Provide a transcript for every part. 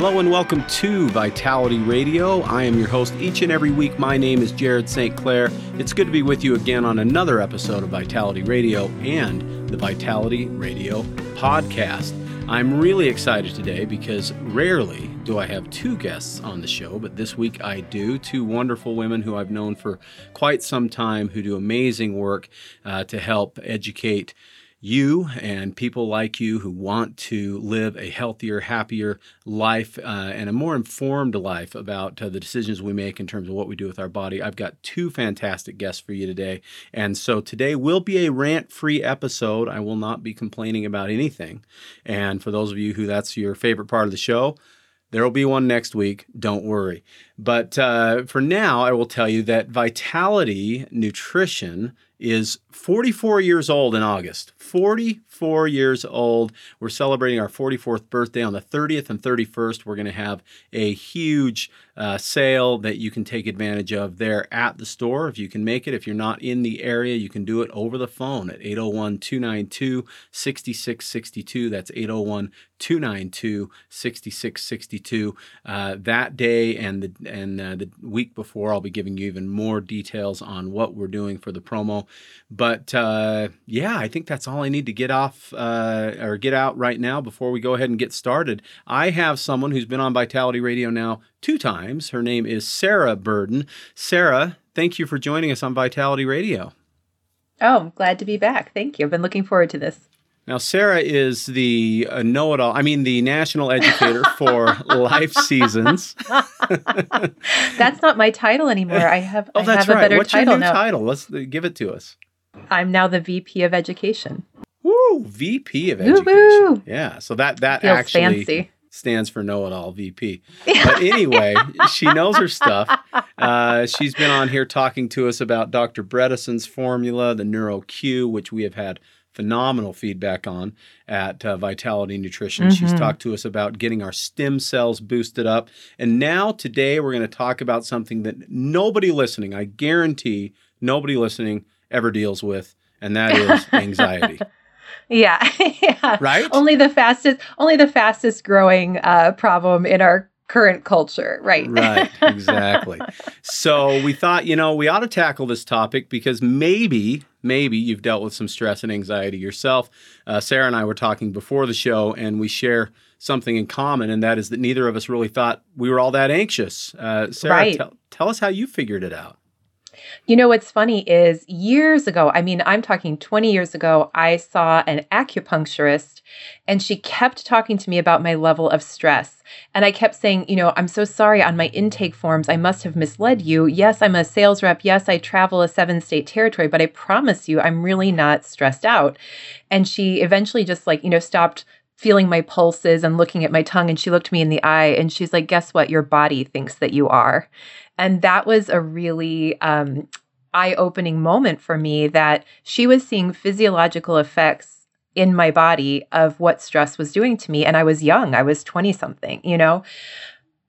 Hello and welcome to Vitality Radio. I am your host each and every week. My name is Jared St. Clair. It's good to be with you again on another episode of Vitality Radio and the Vitality Radio podcast. I'm really excited today because rarely do I have two guests on the show, but this week I do. Two wonderful women who I've known for quite some time who do amazing work uh, to help educate you and people like you who want to live a healthier, happier life uh, and a more informed life about uh, the decisions we make in terms of what we do with our body. I've got two fantastic guests for you today. And so today will be a rant free episode. I will not be complaining about anything. And for those of you who that's your favorite part of the show, there will be one next week. Don't worry. But uh, for now, I will tell you that Vitality Nutrition is 44 years old in August. 44 years old. We're celebrating our 44th birthday on the 30th and 31st. We're going to have a huge uh, sale that you can take advantage of there at the store if you can make it. If you're not in the area, you can do it over the phone at 801 292 6662. That's 801 292 6662. Uh, that day and the and uh, the week before, I'll be giving you even more details on what we're doing for the promo. But uh, yeah, I think that's all I need to get off uh, or get out right now before we go ahead and get started. I have someone who's been on Vitality Radio now two times. Her name is Sarah Burden. Sarah, thank you for joining us on Vitality Radio. Oh, glad to be back. Thank you. I've been looking forward to this. Now, Sarah is the uh, know it all, I mean, the national educator for life seasons. that's not my title anymore. I have, oh, I that's have right. a better What's title your new now. title? Let's give it to us. I'm now the VP of Education. Woo! VP of Education. Yeah. So that that Feels actually fancy. stands for Know It All VP. But anyway, she knows her stuff. Uh, she's been on here talking to us about Dr. Bredesen's formula, the NeuroQ, which we have had phenomenal feedback on at uh, Vitality Nutrition. She's Mhm. talked to us about getting our stem cells boosted up. And now, today, we're going to talk about something that nobody listening, I guarantee nobody listening ever deals with, and that is anxiety. Yeah, yeah. Right? Only the fastest, only the fastest growing uh, problem in our current culture. Right. right, exactly. So we thought, you know, we ought to tackle this topic because maybe, maybe you've dealt with some stress and anxiety yourself. Uh, Sarah and I were talking before the show, and we share something in common, and that is that neither of us really thought we were all that anxious. Uh, Sarah, Right. tell, tell us how you figured it out. You know what's funny is years ago, I mean, I'm talking 20 years ago, I saw an acupuncturist and she kept talking to me about my level of stress. And I kept saying, you know, I'm so sorry on my intake forms, I must have misled you. Yes, I'm a sales rep. Yes, I travel a seven state territory, but I promise you, I'm really not stressed out. And she eventually just like, you know, stopped feeling my pulses and looking at my tongue. And she looked me in the eye and she's like, guess what? Your body thinks that you are. And that was a really um, eye opening moment for me that she was seeing physiological effects in my body of what stress was doing to me. And I was young, I was 20 something, you know?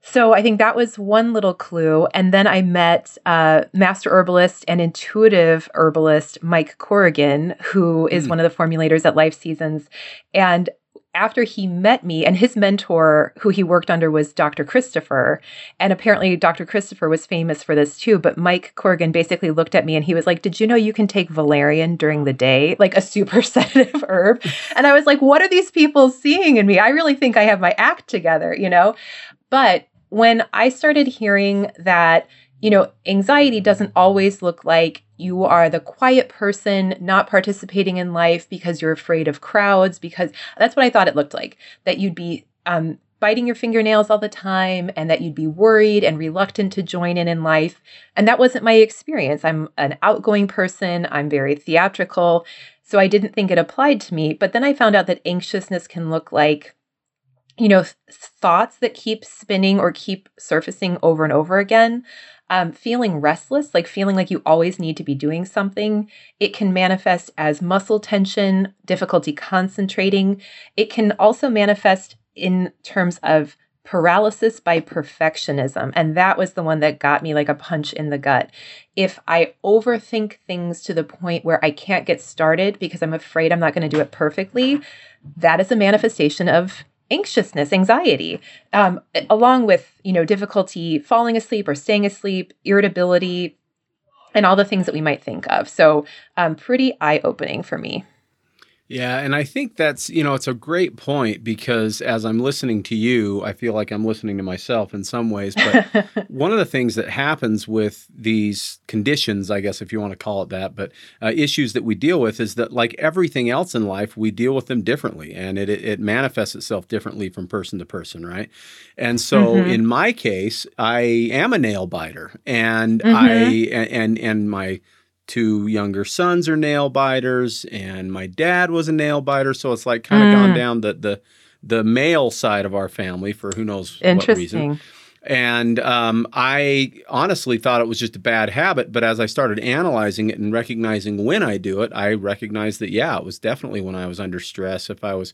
So I think that was one little clue. And then I met uh, master herbalist and intuitive herbalist Mike Corrigan, who is Mm. one of the formulators at Life Seasons. And after he met me, and his mentor, who he worked under, was Dr. Christopher. And apparently, Dr. Christopher was famous for this too. But Mike Corrigan basically looked at me and he was like, Did you know you can take valerian during the day, like a super sedative herb? And I was like, What are these people seeing in me? I really think I have my act together, you know? But when I started hearing that, you know, anxiety doesn't always look like you are the quiet person not participating in life because you're afraid of crowds, because that's what I thought it looked like. That you'd be um, biting your fingernails all the time and that you'd be worried and reluctant to join in in life. And that wasn't my experience. I'm an outgoing person, I'm very theatrical. So I didn't think it applied to me. But then I found out that anxiousness can look like you know, thoughts that keep spinning or keep surfacing over and over again. Um, feeling restless, like feeling like you always need to be doing something. It can manifest as muscle tension, difficulty concentrating. It can also manifest in terms of paralysis by perfectionism. And that was the one that got me like a punch in the gut. If I overthink things to the point where I can't get started because I'm afraid I'm not going to do it perfectly, that is a manifestation of anxiousness, anxiety, um, along with you know difficulty falling asleep or staying asleep, irritability, and all the things that we might think of. So, um, pretty eye opening for me. Yeah, and I think that's, you know, it's a great point because as I'm listening to you, I feel like I'm listening to myself in some ways. But one of the things that happens with these conditions, I guess, if you want to call it that, but uh, issues that we deal with is that, like everything else in life, we deal with them differently and it, it manifests itself differently from person to person, right? And so mm-hmm. in my case, I am a nail biter and mm-hmm. I, and, and my, two younger sons are nail biters, and my dad was a nail biter. So it's like kind of mm. gone down the the the male side of our family for who knows what reason. And um, I honestly thought it was just a bad habit. But as I started analyzing it and recognizing when I do it, I recognized that, yeah, it was definitely when I was under stress. If I was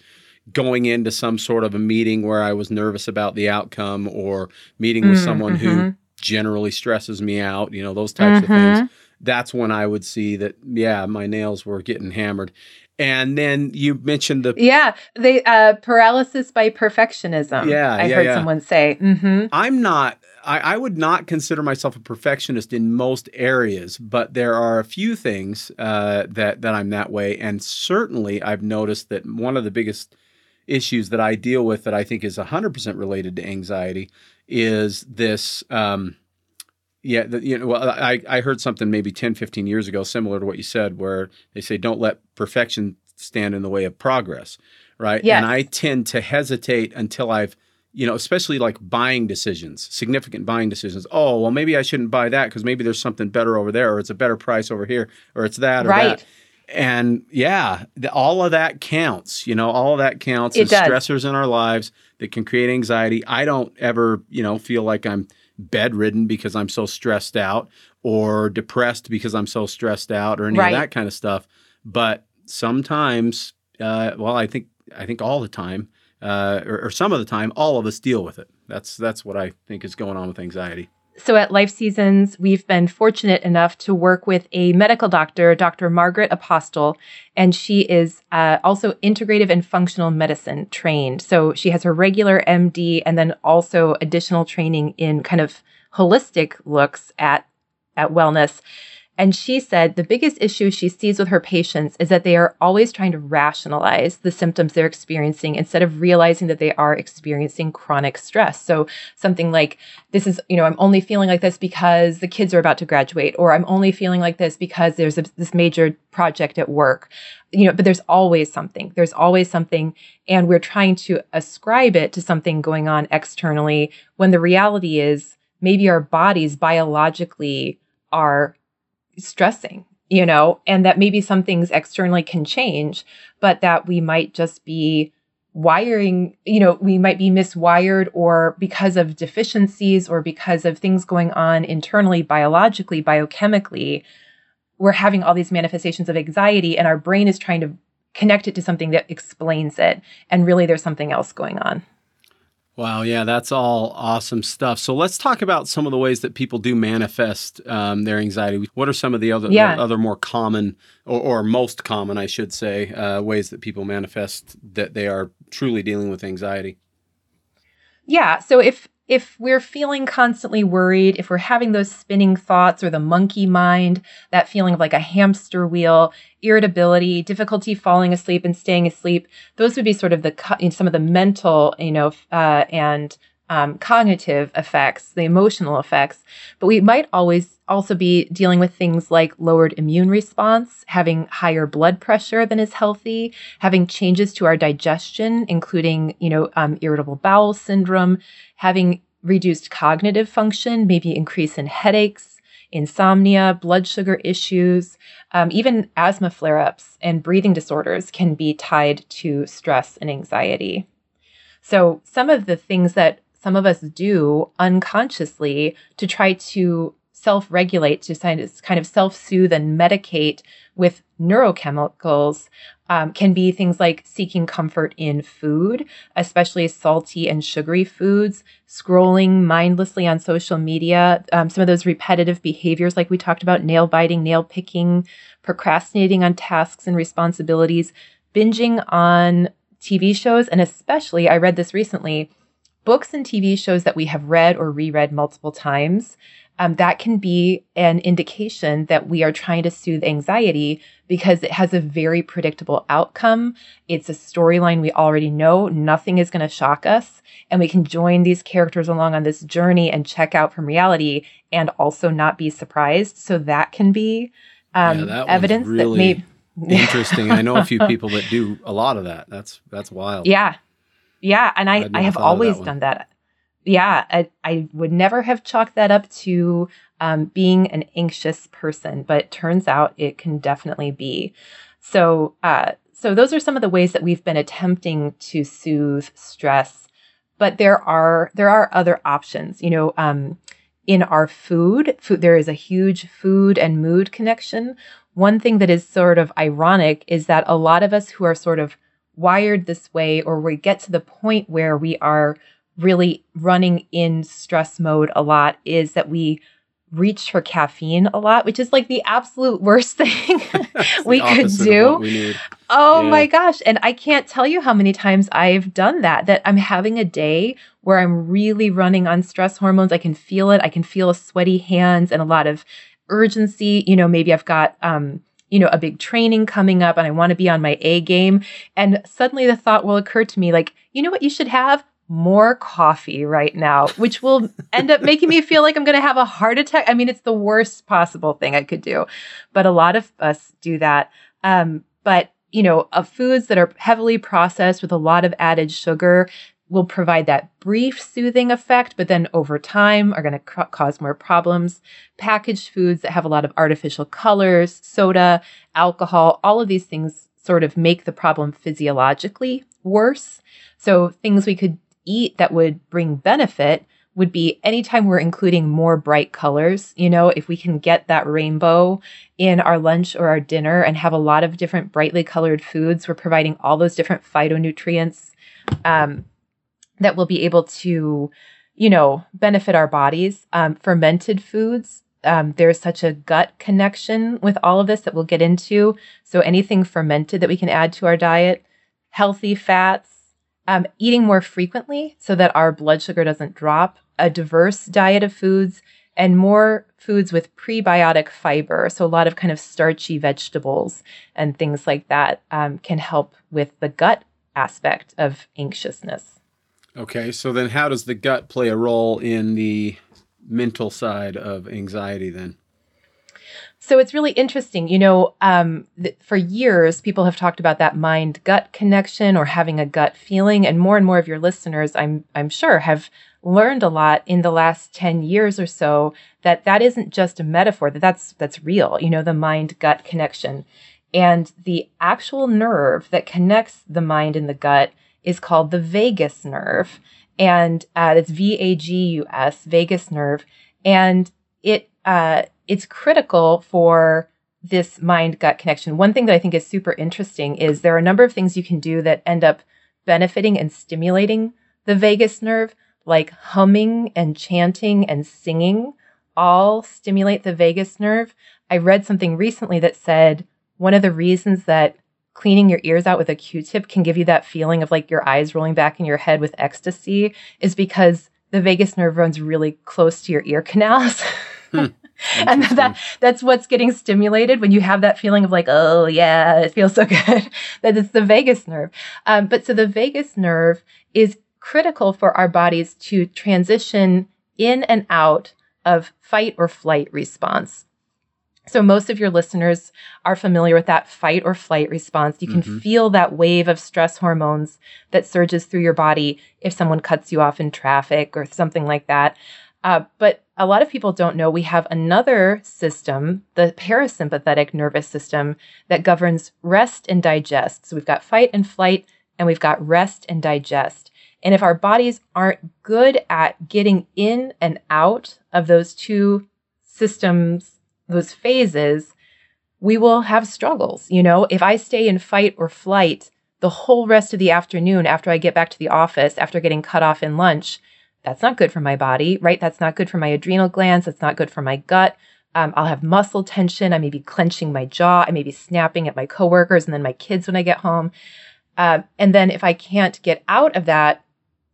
going into some sort of a meeting where I was nervous about the outcome or meeting with mm, someone mm-hmm. who generally stresses me out, you know, those types mm-hmm. of things mm-hmm that's when I would see that, yeah, my nails were getting hammered. And then you mentioned the yeah, the uh, paralysis by perfectionism. Yeah, I yeah, heard yeah. someone say. Mm-hmm. I'm not. I, I, would not consider myself a perfectionist in most areas, but there are a few things uh, that that I'm that way. And certainly, I've noticed that one of the biggest issues that I deal with that I think is 100% related to anxiety is this. Um, yeah, the, you know, well, I, I heard something maybe 10, 15 years ago, similar to what you said, where they say, don't let perfection stand in the way of progress, right? Yes. And I tend to hesitate until I've, you know, especially like buying decisions, significant buying decisions. Oh, well, maybe I shouldn't buy that because maybe there's something better over there, or it's a better price over here, or it's that or right. that. And yeah, the, all of that counts. You know, all of that counts it as does. stressors in our lives that can create anxiety. I don't ever, you know, feel like I'm bedridden because I'm so stressed out or depressed because I'm so stressed out or any right. of that kind of stuff. But sometimes, uh, well, I think I think all the time, uh, or, or some of the time, all of us deal with it. That's that's what I think is going on with anxiety. So at Life Seasons, we've been fortunate enough to work with a medical doctor, Dr. Margaret Apostle, and she is uh, also integrative and functional medicine trained. So she has her regular MD and then also additional training in kind of holistic looks at at wellness. And she said the biggest issue she sees with her patients is that they are always trying to rationalize the symptoms they're experiencing instead of realizing that they are experiencing chronic stress. So something like, this is, you know, I'm only feeling like this because the kids are about to graduate, or I'm only feeling like this because there's a, this major project at work. You know, but there's always something. There's always something. And we're trying to ascribe it to something going on externally when the reality is maybe our bodies biologically are stressing, you know, and that maybe some things externally can change, but that we might just be wiring, you know, we might be miswired or because of deficiencies or because of things going on internally, biologically, biochemically, we're having all these manifestations of anxiety and our brain is trying to connect it to something that explains it. And really, there's something else going on. Wow, yeah, that's all awesome stuff. So let's talk about some of the ways that people do manifest um, their anxiety. What are some of the other yeah. other more common or, or, most common, I should say, uh, ways that people manifest that they are truly dealing with anxiety? Yeah. So if if we're feeling constantly worried, if we're having those spinning thoughts or the monkey mind, that feeling of like a hamster wheel, irritability, difficulty falling asleep and staying asleep, those would be sort of the some of the mental, you know, uh, and um, cognitive effects, the emotional effects. But we might always also be dealing with things like lowered immune response, having higher blood pressure than is healthy, having changes to our digestion, including, you know, um, irritable bowel syndrome, having reduced cognitive function, maybe increase in headaches, insomnia, blood sugar issues, um, even asthma flare ups and breathing disorders can be tied to stress and anxiety. So, some of the things that some of us do unconsciously to try to self regulate, to kind of self soothe and medicate with neurochemicals um, can be things like seeking comfort in food, especially salty and sugary foods, scrolling mindlessly on social media, um, some of those repetitive behaviors, like we talked about nail biting, nail picking, procrastinating on tasks and responsibilities, binging on TV shows, and especially, I read this recently books and TV shows that we have read or reread multiple times um, that can be an indication that we are trying to soothe anxiety because it has a very predictable outcome. It's a storyline we already know. Nothing is going to shock us. And we can join these characters along on this journey and check out from reality and also not be surprised. So that can be um, yeah, that evidence really that may. interesting. I know a few people that do a lot of that. That's that's wild. Yeah. Yeah. And I, I have always that done that yeah, I, I, would never have chalked that up to um, being an anxious person, but it turns out it can definitely be. So, uh, so those are some of the ways that we've been attempting to soothe stress. But there are there are other options. You know, um, in our food, food there is a huge food and mood connection. One thing that is sort of ironic is that a lot of us who are sort of wired this way, or we get to the point where we are really running in stress mode a lot is that we reach for caffeine a lot, which is like the absolute worst thing we could do. We oh yeah. my gosh. And I can't tell you how many times I've done that, that I'm having a day where I'm really running on stress hormones. I can feel it. I can feel sweaty hands and a lot of urgency. You know, maybe I've got, um, you know, a big training coming up and I want to be on my A game. And suddenly the thought will occur to me like, you know what you should have? more coffee right now, which will end up making me feel like I'm going to have a heart attack. I mean, it's the worst possible thing I could do, but a lot of us do that. Um, but you know, of foods that are heavily processed with a lot of added sugar will provide that brief soothing effect, but then over time are going to ca- cause more problems. Packaged foods that have a lot of artificial colors, soda, alcohol, all of these things sort of make the problem physiologically worse. So things we could eat that would bring benefit would be anytime we're including more bright colors. You know, if we can get that rainbow in our lunch or our dinner and have a lot of different brightly colored foods, we're providing all those different phytonutrients um, that will be able to, you know, benefit our bodies. Um, fermented foods. Um, there's such a gut connection with all of this that we'll get into. So, anything fermented that we can add to our diet, healthy fats, um, eating more frequently so that our blood sugar doesn't drop, a diverse diet of foods, and more foods with prebiotic fiber. So, a lot of kind of starchy vegetables and things like that um, can help with the gut aspect of anxiousness. Okay, so then how does the gut play a role in the mental side of anxiety then? So it's really interesting. You know, um, th- for years, people have talked about that mind gut connection or having a gut feeling, and more and more of your listeners, I'm I'm sure, have learned a lot in the last 10 years or so that that isn't just a metaphor that that's that's real you know the mind gut connection and the actual nerve that connects the mind and the gut is called the vagus nerve and uh, it's v-a-g-u-s vagus nerve and it uh, it's critical for this mind gut connection. One thing that I think is super interesting is there are a number of things you can do that end up benefiting and stimulating the vagus nerve, like humming and chanting and singing, all stimulate the vagus nerve. I read something recently that said one of the reasons that cleaning your ears out with a Q-tip can give you that feeling of like your eyes rolling back in your head with ecstasy is because the vagus nerve runs really close to your ear canals. Hmm. and that that's what's getting stimulated when you have that feeling of like oh yeah it feels so good that it's the vagus nerve um, but so the vagus nerve is critical for our bodies to transition in and out of fight or flight response so most of your listeners are familiar with that fight or flight response you can mm-hmm. feel that wave of stress hormones that surges through your body if someone cuts you off in traffic or something like that uh, but a lot of people don't know we have another system, the parasympathetic nervous system, that governs rest and digest. So we've got fight and flight, and we've got rest and digest. And if our bodies aren't good at getting in and out of those two systems, those phases, we will have struggles. You know, if I stay in fight or flight the whole rest of the afternoon after I get back to the office, after getting cut off in lunch, that's not good for my body, right? That's not good for my adrenal glands. That's not good for my gut. Um, I'll have muscle tension. I may be clenching my jaw. I may be snapping at my coworkers and then my kids when I get home. Um, and then if I can't get out of that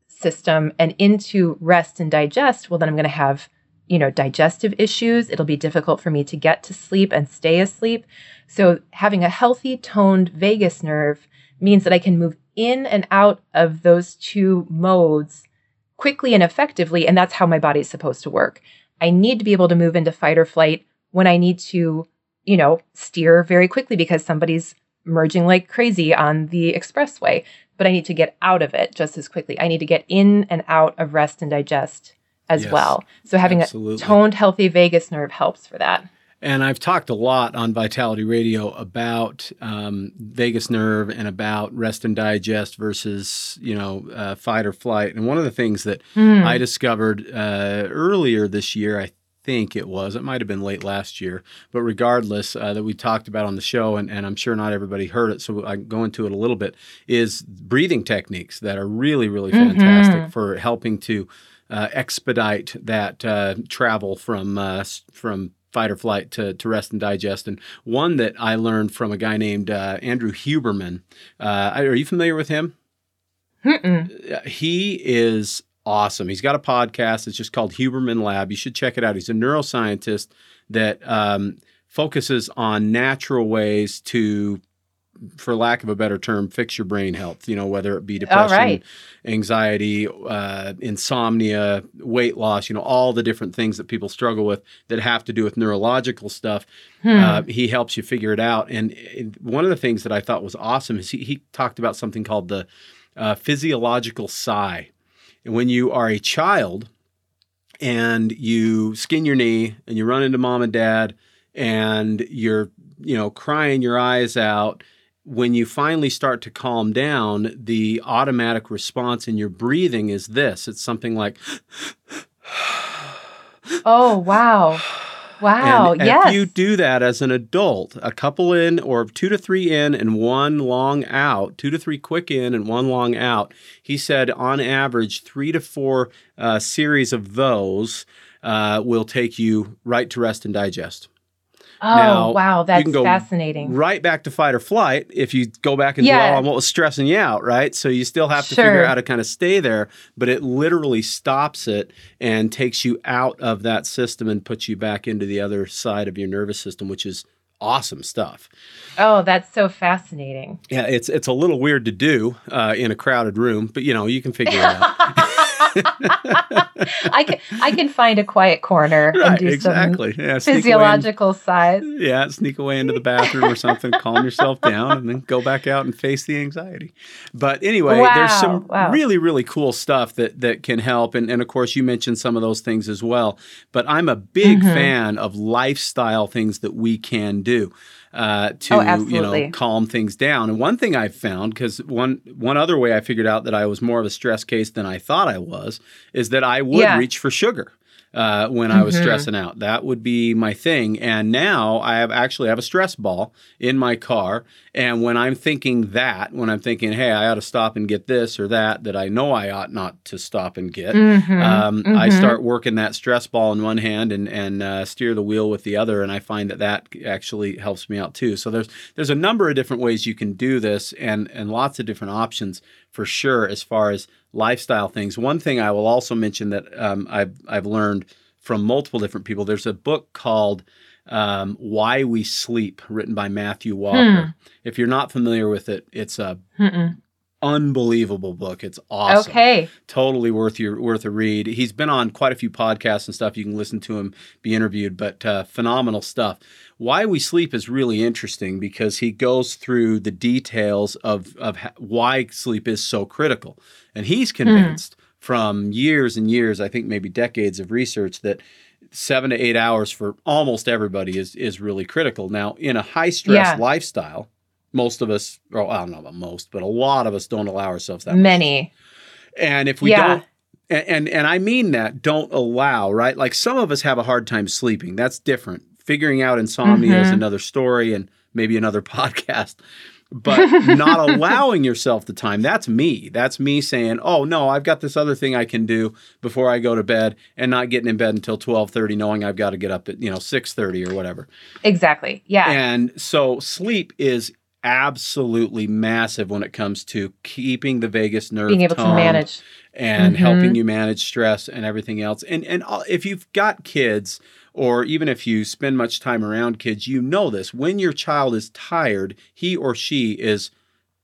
system and into rest and digest, well, then I'm going to have, you know, digestive issues. It'll be difficult for me to get to sleep and stay asleep. So having a healthy, toned vagus nerve means that I can move in and out of those two modes quickly and effectively. And that's how my body is supposed to work. I need to be able to move into fight or flight when I need to, you know, steer very quickly because somebody's merging like crazy on the expressway, but I need to get out of it just as quickly. I need to get in and out of rest and digest as Yes, well. So having absolutely. a toned, healthy vagus nerve helps for that. And I've talked a lot on Vitality Radio about um, vagus nerve and about rest and digest versus, you know, uh, fight or flight. And one of the things that Mm. I discovered uh, earlier this year, I think it was, it might have been late last year, but regardless, uh, that we talked about on the show, and, and I'm sure not everybody heard it, so I go into it a little bit, is breathing techniques that are really, really fantastic Mhm. for helping to expedite that uh, travel from uh, from fight or flight to, to rest and digest. And one that I learned from a guy named uh, Andrew Huberman. Uh, are you familiar with him? Mm-mm. Uh, he is awesome. He's got a podcast. It's just called Huberman Lab. You should check it out. He's a neuroscientist that um, focuses on natural ways to, for lack of a better term, fix your brain health. You know, whether it be depression, right. anxiety, uh, insomnia, weight loss. You know, all the different things that people struggle with that have to do with neurological stuff. Hmm. Uh, he helps you figure it out. And it- one of the things that I thought was awesome is he, he talked about something called the uh, physiological sigh. And when you are a child and you skin your knee and you run into mom and dad and you're, you know, crying your eyes out, when you finally start to calm down, the automatic response in your breathing is this. It's something like, oh, wow. Wow. And yes. if you do that as an adult, a couple in or two to three in and one long out, two to three quick in and one long out, he said on average, three to four uh, series of those uh, will take you right to rest and digest. Oh, now, wow. That's can go fascinating. Right back to fight or flight if you go back and Yeah. dwell on what was stressing you out, right? So you still have to figure out how to kind of stay there, but it literally stops it and takes you out of that system and puts you back into the other side of your nervous system, which is awesome stuff. Oh, that's so fascinating. Yeah, it's it's a little weird to do uh, in a crowded room, but you know you can figure it out. I can I can find a quiet corner and right, do exactly. Yeah, some sneak away in- physiological sighs. Yeah, sneak away into the bathroom or something, calm yourself down, and then go back out and face the anxiety. But anyway, there's some Wow, wow. really, really cool stuff that that can help. And, and of course, you mentioned some of those things as well. But I'm a big Mhm. fan of lifestyle things that we can do. Uh, to Oh, you know calm things down. And one thing i've found because one one other way i figured out that i was more of a stress case than i thought i was is that i would Yeah. reach for sugar uh, when I was Mhm. stressing out. That would be my thing. And now I have actually have a stress ball in my car. And when I'm thinking that, when I'm thinking, hey, I ought to stop and get this or that, that I know I ought not to stop and get, Mhm, um, I mhm. start working that stress ball in one hand and and uh, steer the wheel with the other, and I find that that actually helps me out too. So there's there's a number of different ways you can do this, and and lots of different options for sure as far as lifestyle things. One thing I will also mention that um, I've I've learned from multiple different people. There's a book called um, Why We Sleep, written by Matthew Walker. If you're not familiar with it, it's a Mm-mm. Unbelievable book. It's awesome Okay. totally worth your worth a read. He's been on quite a few podcasts and stuff. You can listen to him be interviewed, but uh, phenomenal stuff. Why we sleep is really interesting because he goes through the details of of ha- why sleep is so critical, and he's convinced from years and years, I think maybe decades of research that. Seven to eight hours for almost everybody is is really critical. Now, in a high stress Yeah. lifestyle, most of us, or I don't know about most, but a lot of us don't allow ourselves that much Many. And if we Yeah. don't and, and and I mean that don't allow, right? Like some of us have a hard time sleeping. That's different. Figuring out insomnia is Mhm. another story and maybe another podcast. But not allowing yourself the time, that's me. That's me saying, "Oh, no, I've got this other thing I can do before I go to bed and not getting in bed until 12:30 knowing I've got to get up at, you know, 6:30 or whatever." Exactly. Yeah. And so sleep is absolutely massive when it comes to keeping the vagus nerve Being able to manage. and Mhm. helping you manage stress and everything else. And and if you've got kids or even if you spend much time around kids, you know this. When your child is tired, he or she is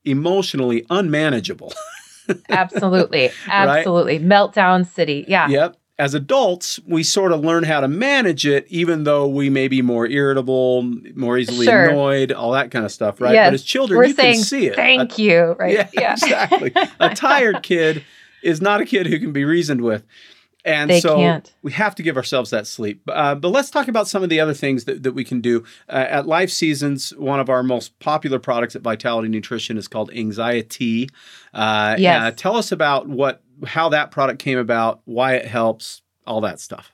emotionally unmanageable. Absolutely. Absolutely. Meltdown city. Yeah. Yep. As adults, we sort of learn how to manage it, even though we may be more irritable, more easily Sure. annoyed, all that kind of stuff, right? Yes. But as children, We're you saying can see it. thank A- you. Right. Yeah, exactly. A tired kid is not a kid who can be reasoned with. And They so can't. we have to give ourselves that sleep. Uh, but let's talk about some of the other things that, that we can do. Uh, at Life Seasons, one of our most popular products at Vitality Nutrition is called Anxiety. Uh, Yes. uh, tell us about what how that product came about, why it helps, all that stuff.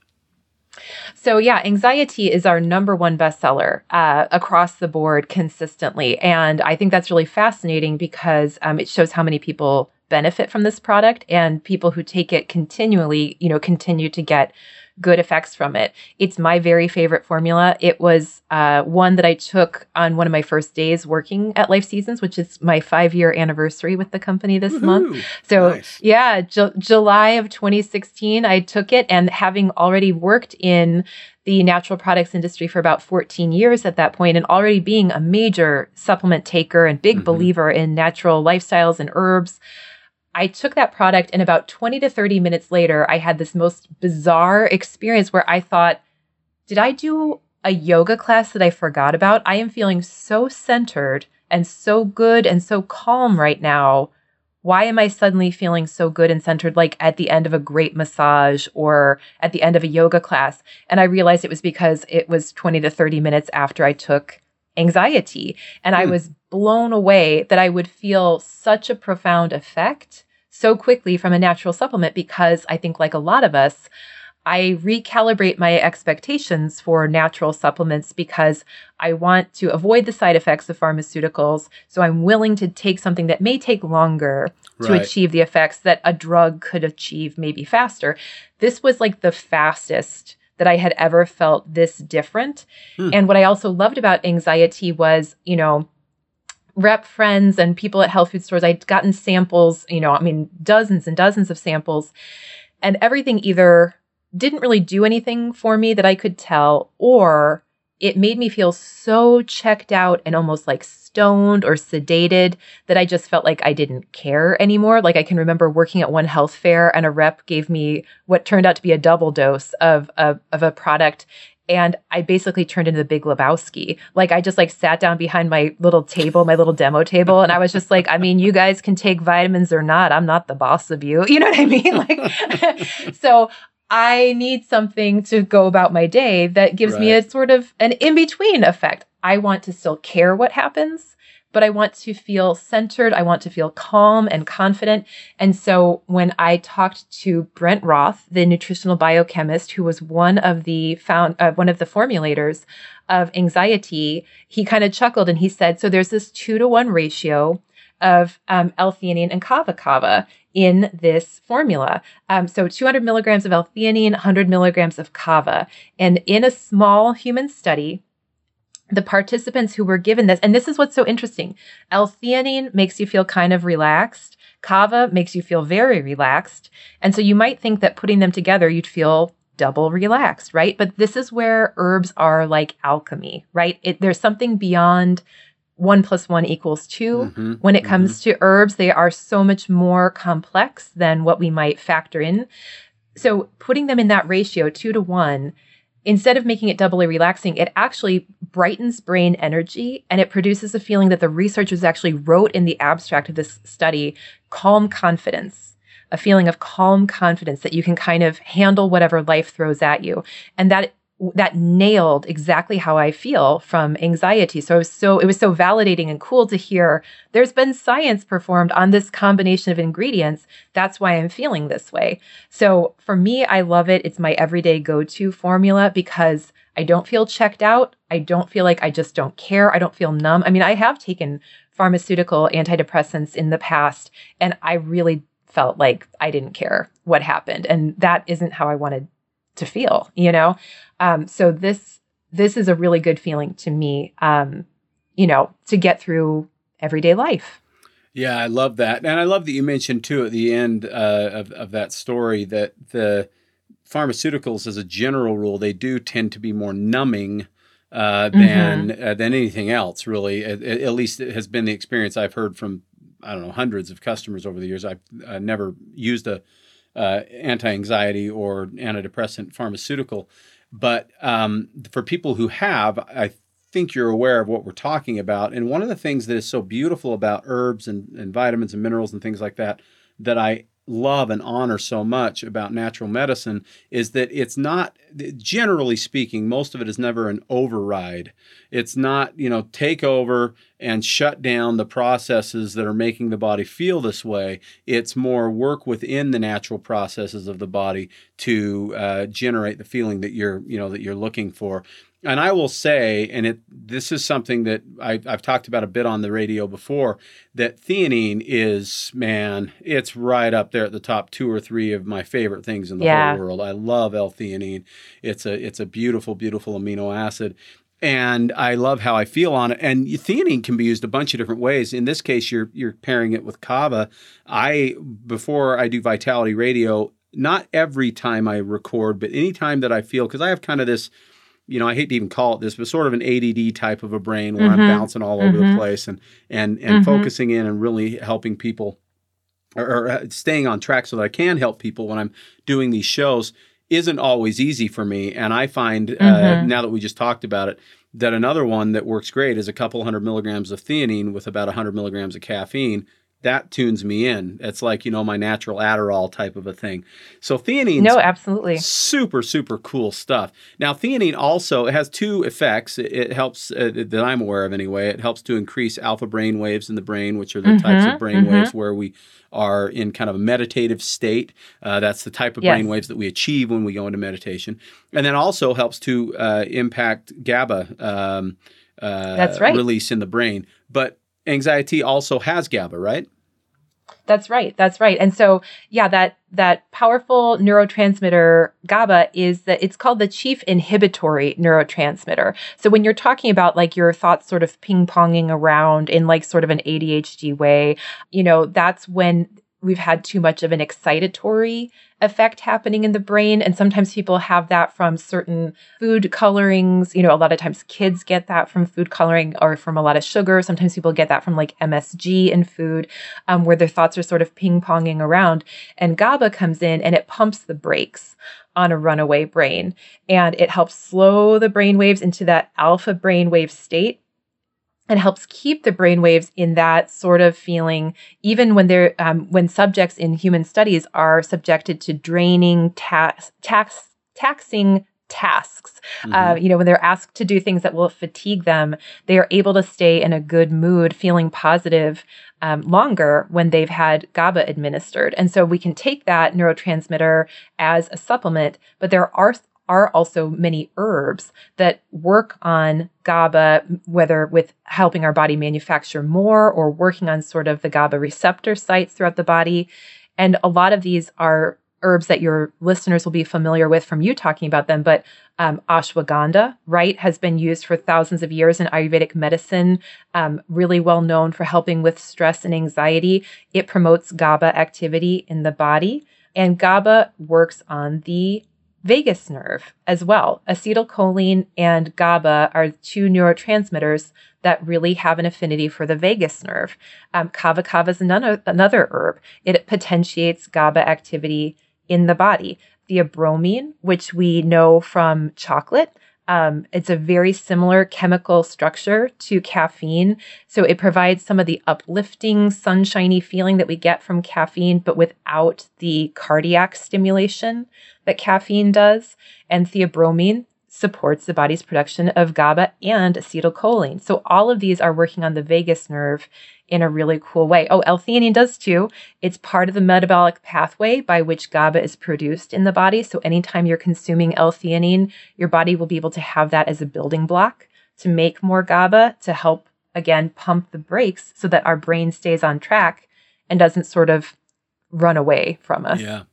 So, yeah, anxiety is our number one bestseller uh, across the board consistently. And I think that's really fascinating because um, it shows how many people benefit from this product and people who take it continually, you know, continue to get good effects from it. It's my very favorite formula. It was uh, one that I took on one of my first days working at Life Seasons, which is my five year anniversary with the company this month. So Nice. yeah, Ju- July of 2016, I took it, and having already worked in the natural products industry for about 14 years at that point, and already being a major supplement taker and big Mhm. believer in natural lifestyles and herbs. I took that product, and about 20 to 30 minutes later, I had this most bizarre experience where I thought, did I do a yoga class that I forgot about? I am feeling so centered and so good and so calm right now. Why am I suddenly feeling so good and centered, like at the end of a great massage or at the end of a yoga class? And I realized it was because it was 20 to 30 minutes after I took anxiety. And I Hmm. was blown away that I would feel such a profound effect so quickly from a natural supplement because I think, like a lot of us, I recalibrate my expectations for natural supplements because I want to avoid the side effects of pharmaceuticals. So I'm willing to take something that may take longer to achieve the effects that a drug could achieve maybe faster. This was like the fastest that I had ever felt this different. Hmm. And what I also loved about anxiety was, you know, rep friends and people at health food stores, I'd gotten samples, you know, I mean, dozens and dozens of samples, and everything either didn't really do anything for me that I could tell, or it made me feel so checked out and almost like stoned or sedated that I just felt like I didn't care anymore. Like I can remember working at one health fair and a rep gave me what turned out to be a double dose of a, of a product. And I basically turned into the big Lebowski. Like I just like sat down behind my little table, my little demo table, and I was just like, I mean, you guys can take vitamins or not. I'm not the boss of you. You know what I mean? Like, so I need something to go about my day that gives me a sort of an in between effect. I want to still care what happens, but I want to feel centered. I want to feel calm and confident. And so when I talked to Brent Roth, the nutritional biochemist who was one of the found uh, one of the formulators of anxiety, he kind of chuckled and he said, "So there's this two to one ratio." Of um, L-theanine and kava kava in this formula. Um, so 200 milligrams of L-theanine, 100 milligrams of kava, and in a small human study, the participants who were given this, and this is what's so interesting L theanine makes you feel kind of relaxed, kava makes you feel very relaxed. And so you might think that putting them together, you'd feel double relaxed, right? But this is where herbs are like alchemy, right? It, there's something beyond one plus one equals 2 Mhm, when it mhm. comes to herbs, they are so much more complex than what we might factor in. So, putting them in that ratio, two to one, instead of making it doubly relaxing, it actually brightens brain energy and it produces a feeling that the researchers actually wrote in the abstract of this study calm confidence, a feeling of calm confidence that you can kind of handle whatever life throws at you. And that that nailed exactly how I feel from anxiety. So it was so it was so validating and cool to hear there's been science performed on this combination of ingredients. That's why I'm feeling this way. So for me, I love it. It's my everyday go-to formula because I don't feel checked out. I don't feel like I just don't care. I don't feel numb. I mean, I have taken pharmaceutical antidepressants in the past and I really felt like I didn't care what happened and that isn't how I wanted to feel, you know? Um, so this this is a really good feeling to me, um, you know, to get through everyday life. Yeah, I love that, and I love that you mentioned too at the end uh, of of that story that the pharmaceuticals, as a general rule, they do tend to be more numbing. Uh, than mm-hmm. uh, than anything else, really. At, at, least it has been the experience I've heard from I don't know hundreds of customers over the years. I've uh, never used a uh, anti-anxiety or antidepressant pharmaceutical. But um, for people who have, I think you're aware of what we're talking about. And one of the things that is so beautiful about herbs and, and vitamins and minerals and things like that that I love and honor so much about natural medicine is that it's not generally speaking most of it is never an override. It's not you know take over and shut down the processes that are making the body feel this way. It's more work within the natural processes of the body to uh, generate the feeling that you're you know that you're looking for and I will say, and it this is something that I, have talked about a bit on the radio before, that theanine is man, it's right up there at the top two or three of my favorite things in the yeah. whole world. I love L-theanine. It's a it's a beautiful, beautiful amino acid. And I love how I feel on it. And theanine can be used a bunch of different ways. In this case, you're you're pairing it with kava. I before I do Vitality Radio, not every time I record, but anytime that I feel because I have kind of this you know, I hate to even call it this, but sort of an ADD type of a brain where mm-hmm. I'm bouncing all mm-hmm. over the mm-hmm. place and and and mm-hmm. focusing in and really helping people or, or, uh, staying on track so that I can help people when I'm doing these shows isn't always easy for me. And I find uh, mm-hmm. now that we just talked about it that another one that works great is a couple hundred milligrams of theanine with about 100 milligrams of caffeine that tunes me in. It's like, you know, my natural Adderall type of a thing. So theanine No, absolutely. Super super cool stuff. Now theanine also has two effects. It, it helps uh, that I'm aware of anyway. It helps to increase alpha brain waves in the brain, which are the mm-hmm, types of brain mm-hmm. waves where we are in kind of a meditative state. Uh, that's the type of yes. brain waves that we achieve when we go into meditation. And then also helps to uh, impact GABA um, uh, that's right. release in the brain. But anxiety also has GABA, right? That's right. That's right. And so, yeah, that that powerful neurotransmitter GABA is that it's called the chief inhibitory neurotransmitter. So when you're talking about like your thoughts sort of ping-ponging around in like sort of an ADHD way, you know, that's when we've had too much of an excitatory effect happening in the brain. And sometimes people have that from certain food colorings. You know, a lot of times kids get that from food coloring or from a lot of sugar. Sometimes people get that from like MSG in food, um, where their thoughts are sort of ping ponging around. And GABA comes in and it pumps the brakes on a runaway brain. And it helps slow the brain waves into that alpha brainwave state and helps keep the brain waves in that sort of feeling even when they're um, when subjects in human studies are subjected to draining tax, tax taxing tasks uh, mm-hmm. uh, you know when they're asked to do things that will fatigue them they are able to stay in a good mood feeling positive um, longer when they've had GABA administered. And so we can take that neurotransmitter as a supplement, but there are are also many herbs that work on GABA, whether with helping our body manufacture more or working on sort of the GABA receptor sites throughout the body. And a lot of these are herbs that your listeners will be familiar with from you talking about them, but um, ashwagandha, right, has been used for thousands of years in Ayurvedic medicine, um, really well known for helping with stress and anxiety. It promotes GABA activity in the body, and GABA works on the vagus nerve as well. Acetylcholine and GABA are two neurotransmitters that really have an affinity for the vagus nerve. Um, kava kava is another, another herb. It potentiates GABA activity in the body. Theobromine, which we know from chocolate, um, it's a very similar chemical structure to caffeine. So it provides some of the uplifting, sunshiny feeling that we get from caffeine, but without the cardiac stimulation that caffeine does. And theobromine supports the body's production of GABA and acetylcholine. So all of these are working on the vagus nerve in a really cool way. Oh, L-theanine does too. It's part of the metabolic pathway by which GABA is produced in the body. So anytime you're consuming L-theanine, your body will be able to have that as a building block to make more GABA to help again pump the brakes so that our brain stays on track and doesn't sort of run away from us. Yeah.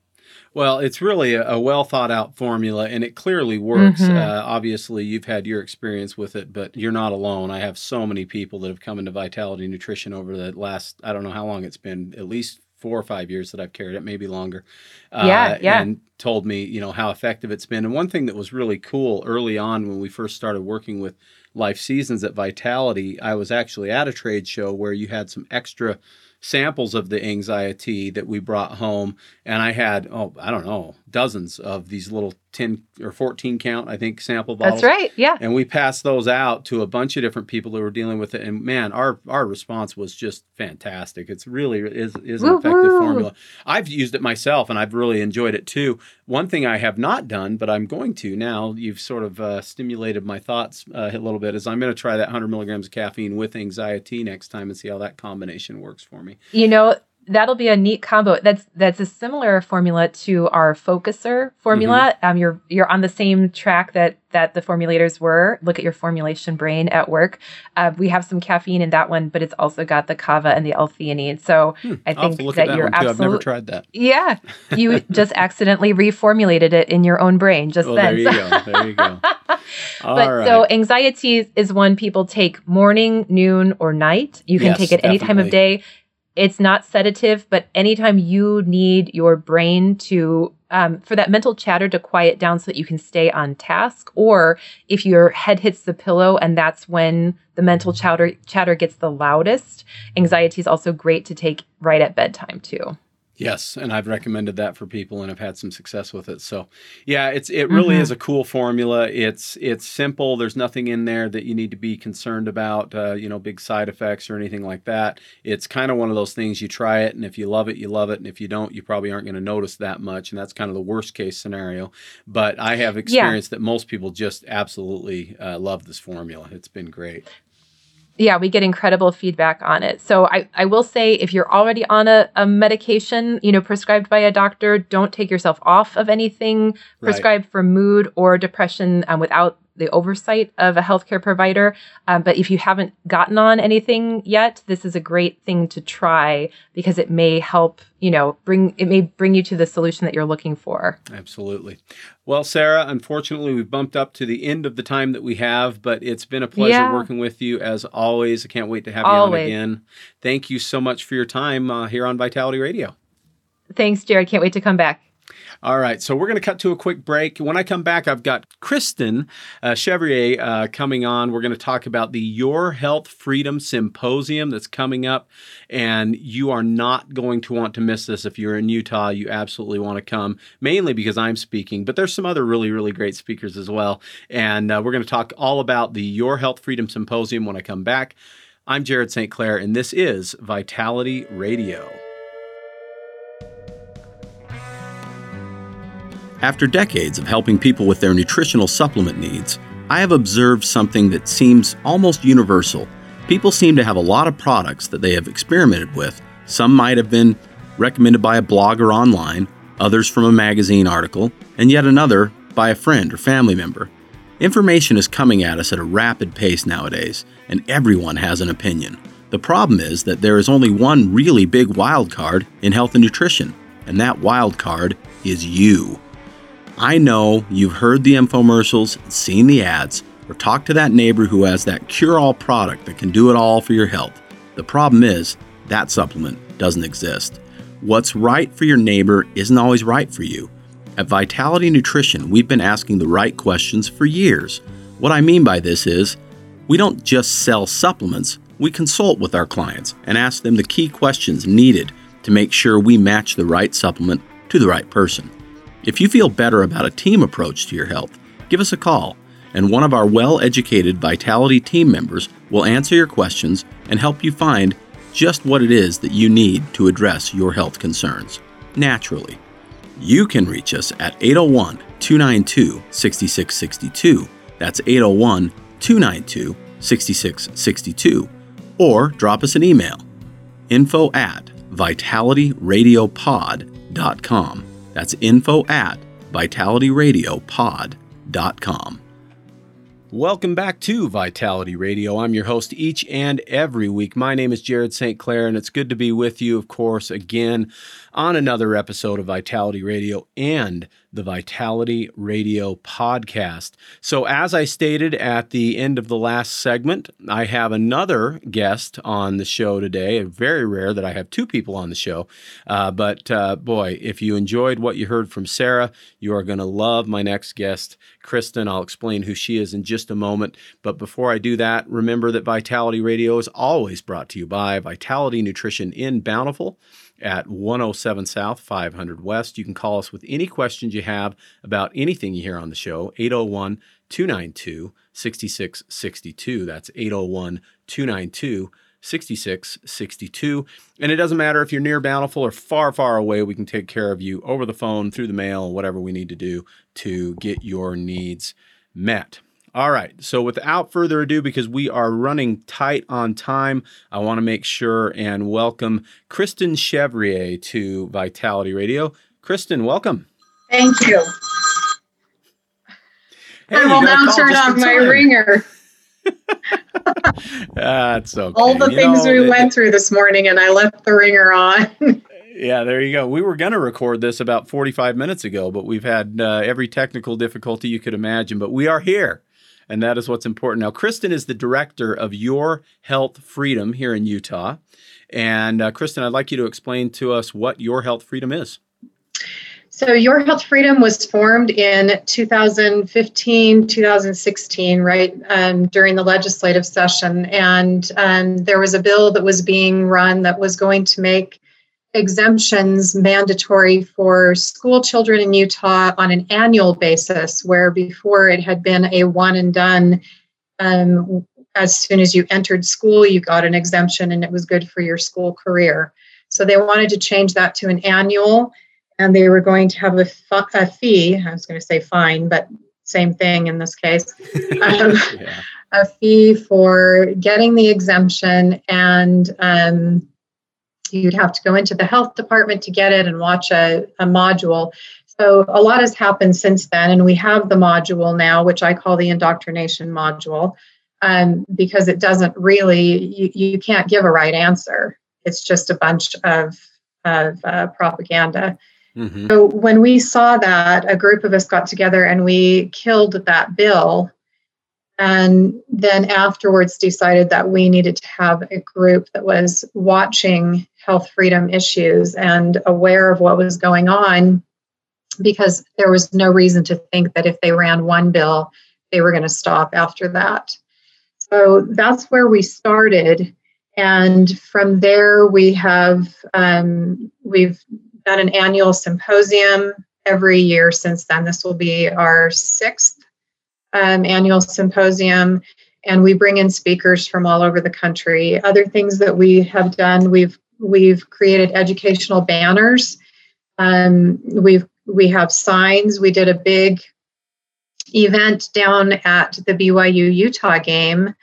Well, it's really a, a, well thought out formula and it clearly works. Mm-hmm. Uh, obviously, you've had your experience with it, but you're not alone. I have so many people that have come into Vitality Nutrition over the last, I don't know how long it's been, at least four or five years that I've carried it, maybe longer. Uh, yeah, yeah. And told me, you know, how effective it's been. And one thing that was really cool early on when we first started working with Life Seasons at Vitality, I was actually at a trade show where you had some extra samples of the anxiety that we brought home and i had oh i don't know dozens of these little 10 or 14 count i think sample bottles. that's right yeah. And we passed those out to a bunch of different people who were dealing with it. And man our our response was just fantastic. It's really is, is an Woo-hoo. effective formula. I've used it myself and i've really enjoyed it too. One thing i have not done but i'm going to now you've sort of uh, stimulated my thoughts uh, a little bit is i'm going to try that 100 milligrams of caffeine with anxiety next time and see how that combination works for me. You know that'll be a neat combo. That's that's a similar formula to our focuser formula. Mm-hmm. Um, you're you're on the same track that that the formulators were. Look at your formulation brain at work. Uh, we have some caffeine in that one, but it's also got the kava and the L-theanine. So hmm. I think that, that, you're absolutely. I've never tried that. Yeah, you just accidentally reformulated it in your own brain just well, then. There you go. There you go. but right. so anxiety is one people take morning, noon, or night. You can yes, take it any definitely. time of day it's not sedative, but anytime you need your brain to um, for that mental chatter to quiet down so that you can stay on task, or if your head hits the pillow and that's when the mental chatter chatter gets the loudest, anxiety is also great to take right at bedtime too. Yes, and I've recommended that for people and have had some success with it. So, yeah, it's it really mm-hmm. is a cool formula. It's it's simple. There's nothing in there that you need to be concerned about, uh, you know, big side effects or anything like that. It's kind of one of those things you try it and if you love it, you love it, and if you don't, you probably aren't going to notice that much, and that's kind of the worst case scenario. But I have experienced yeah. that most people just absolutely uh, love this formula. It's been great yeah, we get incredible feedback on it. So I, I will say if you're already on a, a medication, you know, prescribed by a doctor, don't take yourself off of anything prescribed right. for mood or depression um, without the oversight of a healthcare provider. Um, but if you haven't gotten on anything yet, this is a great thing to try because it may help, you know, bring it may bring you to the solution that you're looking for. Absolutely. Well, Sarah, unfortunately, we've bumped up to the end of the time that we have, but it's been a pleasure yeah. working with you as always. I can't wait to have always. you on again. Thank you so much for your time uh, here on Vitality Radio. Thanks, Jared. Can't wait to come back. All right, so we're going to cut to a quick break. When I come back, I've got Kristen uh, Chevrier uh, coming on. We're going to talk about the Your Health Freedom Symposium that's coming up, and you are not going to want to miss this. If you're in Utah, you absolutely want to come, mainly because I'm speaking, but there's some other really, really great speakers as well. And uh, we're going to talk all about the Your Health Freedom Symposium when I come back. I'm Jared St. Clair, and this is Vitality Radio. After decades of helping people with their nutritional supplement needs, I have observed something that seems almost universal. People seem to have a lot of products that they have experimented with. Some might have been recommended by a blogger online, others from a magazine article, and yet another by a friend or family member. Information is coming at us at a rapid pace nowadays, and everyone has an opinion. The problem is that there is only one really big wild card in health and nutrition, and that wild card is you. I know you've heard the infomercials, seen the ads, or talked to that neighbor who has that cure all product that can do it all for your health. The problem is, that supplement doesn't exist. What's right for your neighbor isn't always right for you. At Vitality Nutrition, we've been asking the right questions for years. What I mean by this is, we don't just sell supplements, we consult with our clients and ask them the key questions needed to make sure we match the right supplement to the right person. If you feel better about a team approach to your health, give us a call, and one of our well educated Vitality team members will answer your questions and help you find just what it is that you need to address your health concerns naturally. You can reach us at 801 292 6662. That's 801 292 6662. Or drop us an email info at vitalityradiopod.com. That's info at vitalityradiopod.com. Welcome back to Vitality Radio. I'm your host each and every week. My name is Jared St. Clair, and it's good to be with you, of course, again on another episode of Vitality Radio and the Vitality Radio podcast. So, as I stated at the end of the last segment, I have another guest on the show today. Very rare that I have two people on the show. Uh, but uh, boy, if you enjoyed what you heard from Sarah, you are going to love my next guest, Kristen. I'll explain who she is in just a moment. But before I do that, remember that Vitality Radio is always brought to you by Vitality Nutrition in Bountiful at 107 South, 500 West. You can call us with any questions you have about anything you hear on the show, 801 292 6662. That's 801 292 6662. And it doesn't matter if you're near Bountiful or far, far away, we can take care of you over the phone, through the mail, whatever we need to do to get your needs met. All right. So without further ado, because we are running tight on time, I want to make sure and welcome Kristen Chevrier to Vitality Radio. Kristen, welcome. Thank you. Hey, I will now turn on my ringer. That's okay. All the you things know, we it, went through this morning, and I left the ringer on. yeah, there you go. We were going to record this about 45 minutes ago, but we've had uh, every technical difficulty you could imagine. But we are here and that is what's important. Now, Kristen is the director of Your Health Freedom here in Utah. And uh, Kristen, I'd like you to explain to us what Your Health Freedom is. So, Your Health Freedom was formed in 2015, 2016, right um, during the legislative session. And um, there was a bill that was being run that was going to make exemptions mandatory for school children in Utah on an annual basis, where before it had been a one and done. Um, as soon as you entered school, you got an exemption and it was good for your school career. So they wanted to change that to an annual, and they were going to have a, a fee. I was going to say fine, but same thing in this case. Um, yeah. A fee for getting the exemption and um, you'd have to go into the health department to get it and watch a, a module. So a lot has happened since then, and we have the module now, which I call the indoctrination module, um, because it doesn't really, you, you can't give a right answer. It's just a bunch of, of uh, propaganda. Mm-hmm. So when we saw that, a group of us got together and we killed that bill and then afterwards decided that we needed to have a group that was watching health freedom issues and aware of what was going on because there was no reason to think that if they ran one bill they were going to stop after that. So that's where we started. And from there we have um, we've done an annual symposium every year since then. This will be our sixth um, annual symposium and we bring in speakers from all over the country other things that we have done we've We've created educational banners. Um, we've we have signs. We did a big event down at the BYU Utah game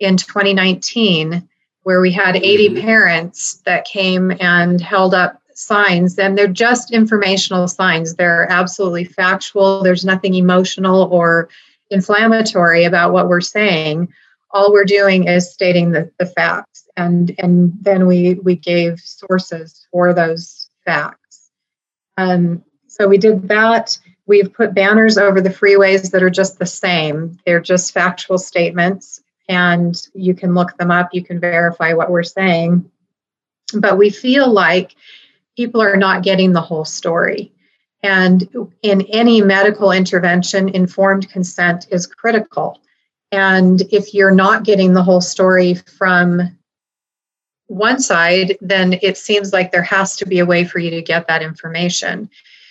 in 2019 where we had 80 mm-hmm. parents that came and held up signs and they're just informational signs they're absolutely factual there's nothing emotional or inflammatory about what we're saying all we're doing is stating the, the facts. And and then we we gave sources for those facts. Um, so we did that. We've put banners over the freeways that are just the same. They're just factual statements and you can look them up. You can verify what we're saying. But we feel like people are not getting the whole story and in any medical intervention informed consent is critical and if you're not getting the whole story from one side, then it seems like there has to be a way for you to get that information.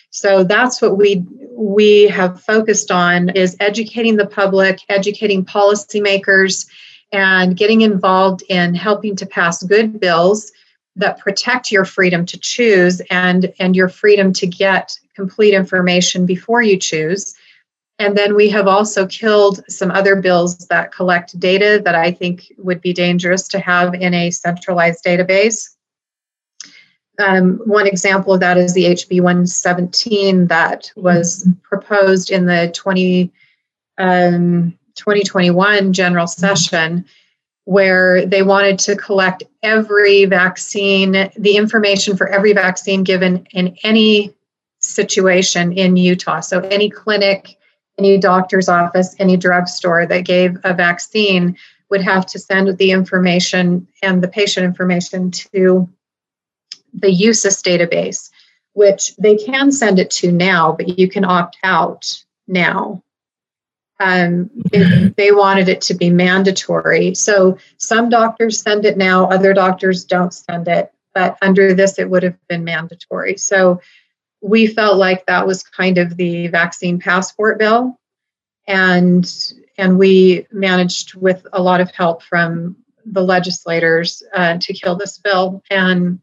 So that's what we we have focused on is educating the public, educating policymakers, and getting involved in helping to pass good bills that protect your freedom to choose and and your freedom to get complete information before you choose and then we have also killed some other bills that collect data that I think would be dangerous to have in a centralized database. Um, one example of that is the HB 117 that was proposed in the 20, um, 2021 general session, where they wanted to collect every vaccine, the information for every vaccine given in any situation in Utah. So, any clinic, any doctor's office, any drugstore that gave a vaccine would have to send the information and the patient information to the USIS database, which they can send it to now, but you can opt out now. Um, if they wanted it to be mandatory. So some doctors send it now, other doctors don't send it, but under this, it would have been mandatory. So we felt like that was kind of the vaccine passport bill and and we managed with a lot of help from the legislators uh, to kill this bill and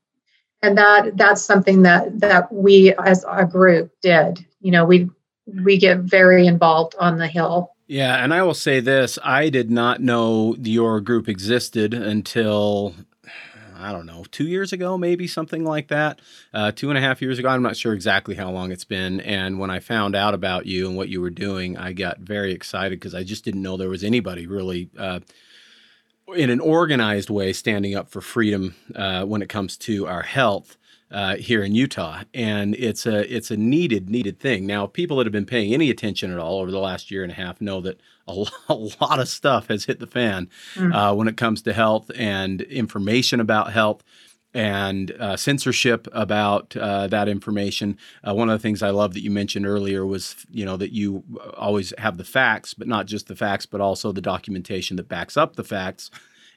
and that that's something that that we as a group did you know we we get very involved on the hill yeah and i will say this i did not know your group existed until I don't know, two years ago, maybe something like that. Uh, two and a half years ago. I'm not sure exactly how long it's been. And when I found out about you and what you were doing, I got very excited because I just didn't know there was anybody really. Uh, in an organized way, standing up for freedom uh, when it comes to our health. Uh, here in Utah, and it's a it's a needed needed thing. Now, people that have been paying any attention at all over the last year and a half know that a, a lot of stuff has hit the fan mm. uh, when it comes to health and information about health and uh, censorship about uh, that information. Uh, one of the things I love that you mentioned earlier was, you know, that you always have the facts, but not just the facts, but also the documentation that backs up the facts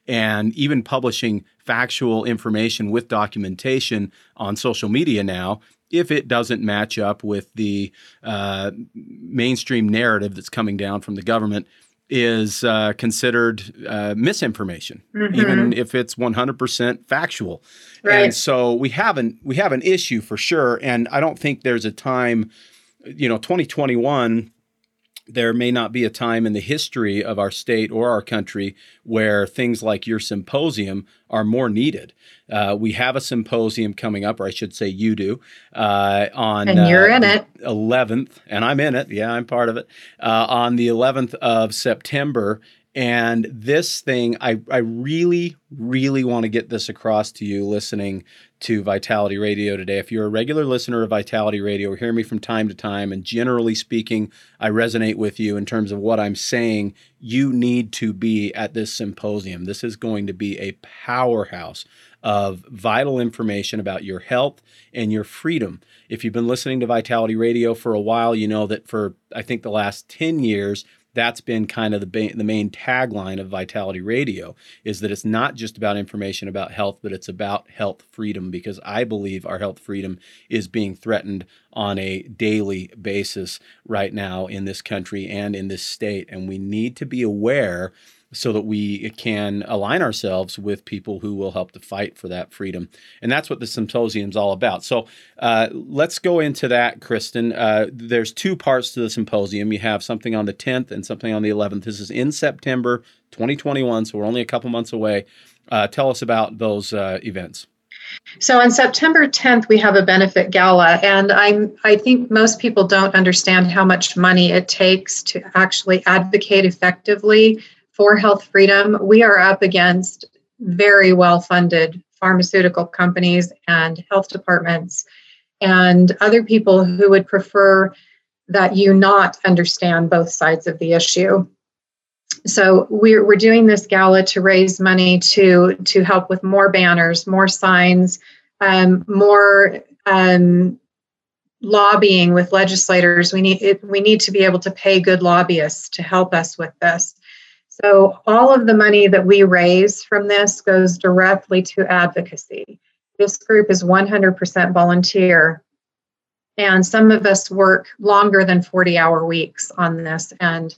and even publishing factual information with documentation on social media now if it doesn't match up with the uh, mainstream narrative that's coming down from the government is uh, considered uh, misinformation, mm-hmm. even if it's 100% factual. Right. And so we have an we have an issue for sure. And I don't think there's a time, you know, 2021 there may not be a time in the history of our state or our country where things like your symposium are more needed. Uh, we have a symposium coming up, or I should say, you do, uh, on and you're uh, in it, 11th, and I'm in it. Yeah, I'm part of it. Uh, on the 11th of September, and this thing, I, I really, really want to get this across to you listening to Vitality Radio today. If you're a regular listener of Vitality Radio hear me from time to time, and generally speaking, I resonate with you in terms of what I'm saying, you need to be at this symposium. This is going to be a powerhouse of vital information about your health and your freedom. If you've been listening to Vitality Radio for a while, you know that for, I think, the last 10 years, that's been kind of the, ba- the main tagline of Vitality Radio is that it's not just about information about health, but it's about health freedom because I believe our health freedom is being threatened on a daily basis right now in this country and in this state. And we need to be aware so that we can align ourselves with people who will help to fight for that freedom. And that's what the symposium is all about. So uh, let's go into that, Kristen. Uh, there's two parts to the symposium. You have something on the 10th and something on the 11th. This is in September 2021, so we're only a couple months away. Uh, tell us about those uh, events. So on September 10th, we have a benefit gala, and I'm I think most people don't understand how much money it takes to actually advocate effectively for health freedom, we are up against very well funded pharmaceutical companies and health departments and other people who would prefer that you not understand both sides of the issue. So we're, we're doing this gala to raise money to to help with more banners, more signs, um, more um, lobbying with legislators. We need it, we need to be able to pay good lobbyists to help us with this. So, all of the money that we raise from this goes directly to advocacy. This group is 100% volunteer. And some of us work longer than 40 hour weeks on this, and,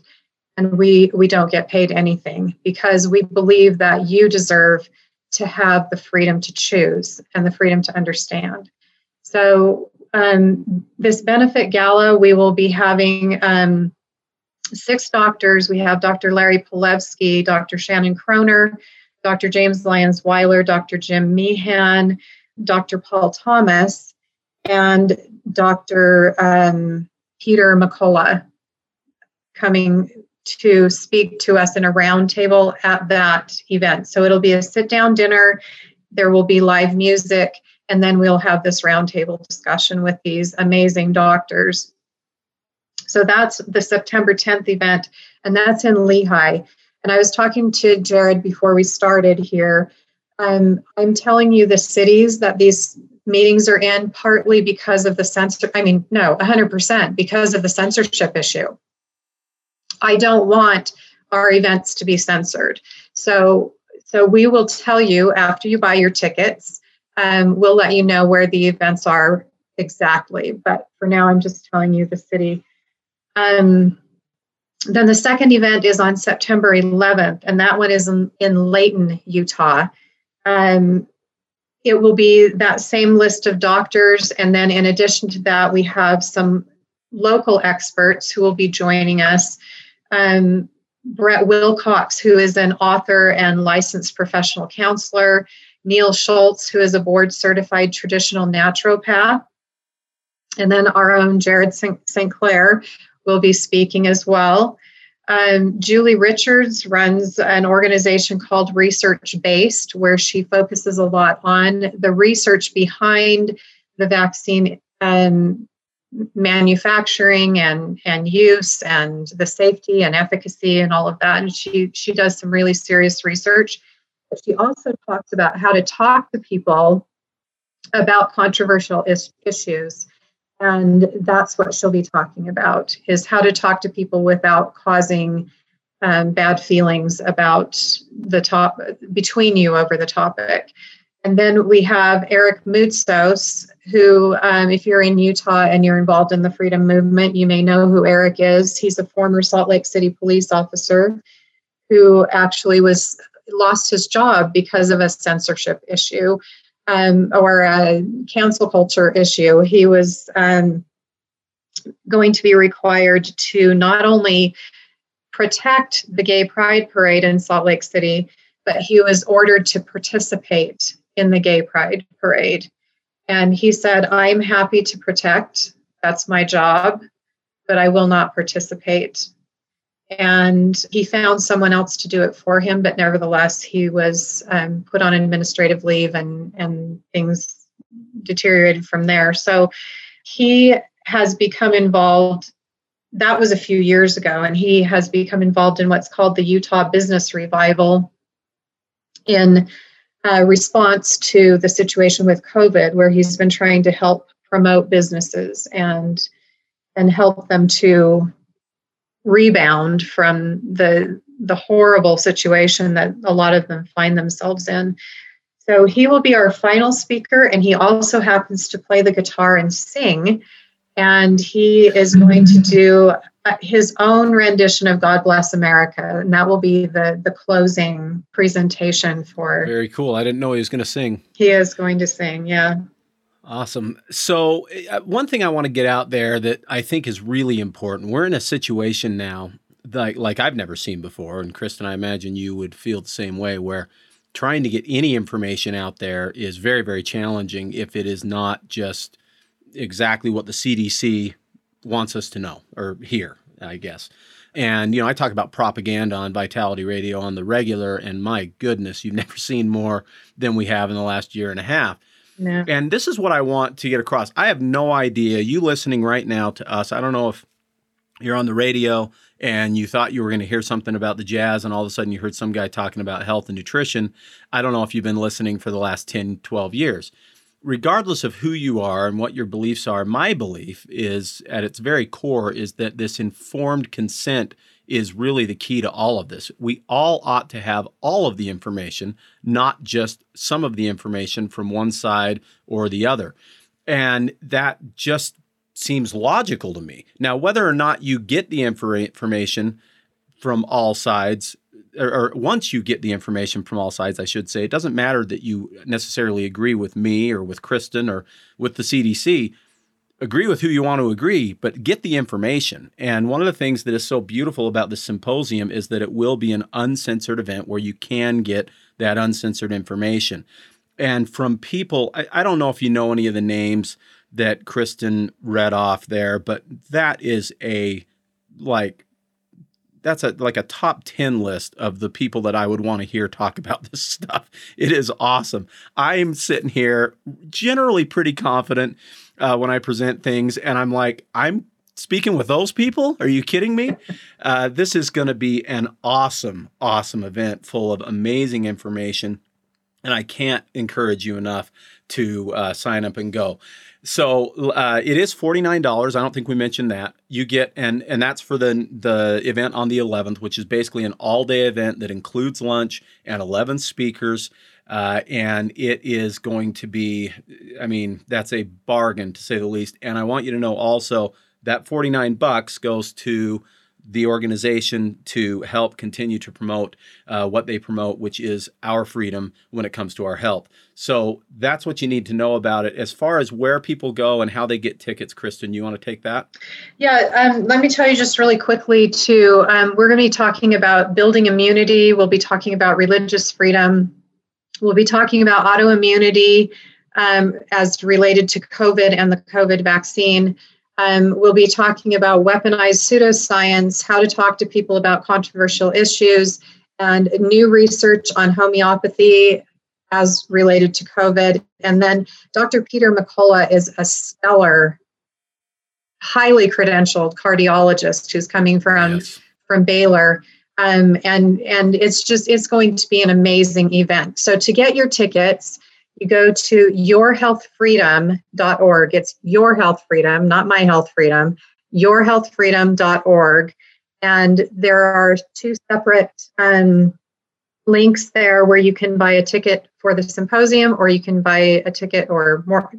and we, we don't get paid anything because we believe that you deserve to have the freedom to choose and the freedom to understand. So, um, this benefit gala, we will be having um, six doctors. We have Dr. Larry Palevsky, Dr. Shannon Kroner, Dr. James Lyons Weiler, Dr. Jim Meehan, Dr. Paul Thomas, and Dr. Um, Peter McCullough coming to speak to us in a roundtable at that event. So it'll be a sit down dinner, there will be live music, and then we'll have this roundtable discussion with these amazing doctors. So that's the September 10th event, and that's in Lehi. And I was talking to Jared before we started here. Um, I'm telling you the cities that these meetings are in partly because of the censor. I mean, no, 100% because of the censorship issue. I don't want our events to be censored. So, so we will tell you after you buy your tickets. Um, we'll let you know where the events are exactly. But for now, I'm just telling you the city. Um, then the second event is on September 11th, and that one is in, in Layton, Utah. Um, it will be that same list of doctors, and then in addition to that, we have some local experts who will be joining us um, Brett Wilcox, who is an author and licensed professional counselor, Neil Schultz, who is a board certified traditional naturopath, and then our own Jared St. Clair will be speaking as well. Um, Julie Richards runs an organization called Research Based, where she focuses a lot on the research behind the vaccine um, manufacturing and and use and the safety and efficacy and all of that. And she she does some really serious research. But she also talks about how to talk to people about controversial is- issues and that's what she'll be talking about is how to talk to people without causing um, bad feelings about the top between you over the topic and then we have Eric Moutsos, who, um, if you're in Utah and you're involved in the freedom movement, you may know who Eric is. He's a former Salt Lake City police officer who actually was lost his job because of a censorship issue um, or a cancel culture issue. He was um, going to be required to not only protect the gay pride parade in Salt Lake City, but he was ordered to participate in the gay pride parade. And he said, I'm happy to protect. That's my job, but I will not participate. And he found someone else to do it for him, but nevertheless, he was um, put on administrative leave and, and things deteriorated from there. So he has become involved. That was a few years ago, and he has become involved in what's called the Utah Business Revival in uh, response to the situation with COVID, where he's been trying to help promote businesses and and help them to rebound from the the horrible situation that a lot of them find themselves in. So he will be our final speaker, and he also happens to play the guitar and sing. And he is going to do uh, his own rendition of God Bless America, and that will be the the closing presentation for. Very cool. I didn't know he was going to sing. He is going to sing. Yeah. Awesome. So, uh, one thing I want to get out there that I think is really important. We're in a situation now like like I've never seen before, and Kristen, I imagine you would feel the same way, where trying to get any information out there is very very challenging if it is not just exactly what the CDC wants us to know or hear, I guess. And, you know, I talk about propaganda on Vitality Radio on the regular, and my goodness, you've never seen more than we have in the last year and a half. And this is what I want to get across. I have no idea. You listening right now to us, I don't know if you're on the radio and you thought you were going to hear something about the jazz and all of a sudden you heard some guy talking about health and nutrition. I don't know if you've been listening for the last 10, 12 years regardless of who you are and what your beliefs are, my belief is at its very core is that this informed consent is really the key to all of this. We all ought to have all of the information, not just some of the information from one side or the other. And that just seems logical to me. Now, whether or not you get the information from all sides or, or, once you get the information from all sides, I should say, it doesn't matter that you necessarily agree with me or with Kristen or with the CDC. Agree with who you want to agree, but get the information. And one of the things that is so beautiful about this symposium is that it will be an uncensored event where you can get that uncensored information. And from people, I, I don't know if you know any of the names that Kristen read off there, but that is a like that's a like a top 10 list of the people that I would want to hear talk about this stuff. It is awesome. I'm sitting here generally pretty confident uh, when I present things, and I'm like, I'm speaking with those people. Are you kidding me? Uh, this is going to be an awesome, awesome event full of amazing information. And I can't encourage you enough to uh, sign up and go. So uh, it is forty nine dollars. I don't think we mentioned that. You get and and that's for the the event on the eleventh, which is basically an all day event that includes lunch and eleven speakers. Uh, and it is going to be, I mean, that's a bargain to say the least. And I want you to know also that 49 bucks goes to the organization to help continue to promote uh, what they promote, which is our freedom when it comes to our health. So that's what you need to know about it. As far as where people go and how they get tickets, Kristen, you want to take that? Yeah, um, let me tell you just really quickly too. Um, we're going to be talking about building immunity. We'll be talking about religious freedom. We'll be talking about autoimmunity um, as related to COVID and the COVID vaccine. Um, we'll be talking about weaponized pseudoscience, how to talk to people about controversial issues, and new research on homeopathy as related to COVID. And then Dr. Peter McCullough is a stellar, highly credentialed cardiologist who's coming from yes. from Baylor. Um, and and it's just it's going to be an amazing event. So to get your tickets, you go to yourhealthfreedom.org. It's your health freedom, not my health freedom, yourhealthfreedom.org. And there are two separate um, links there where you can buy a ticket for the symposium or you can buy a ticket or more,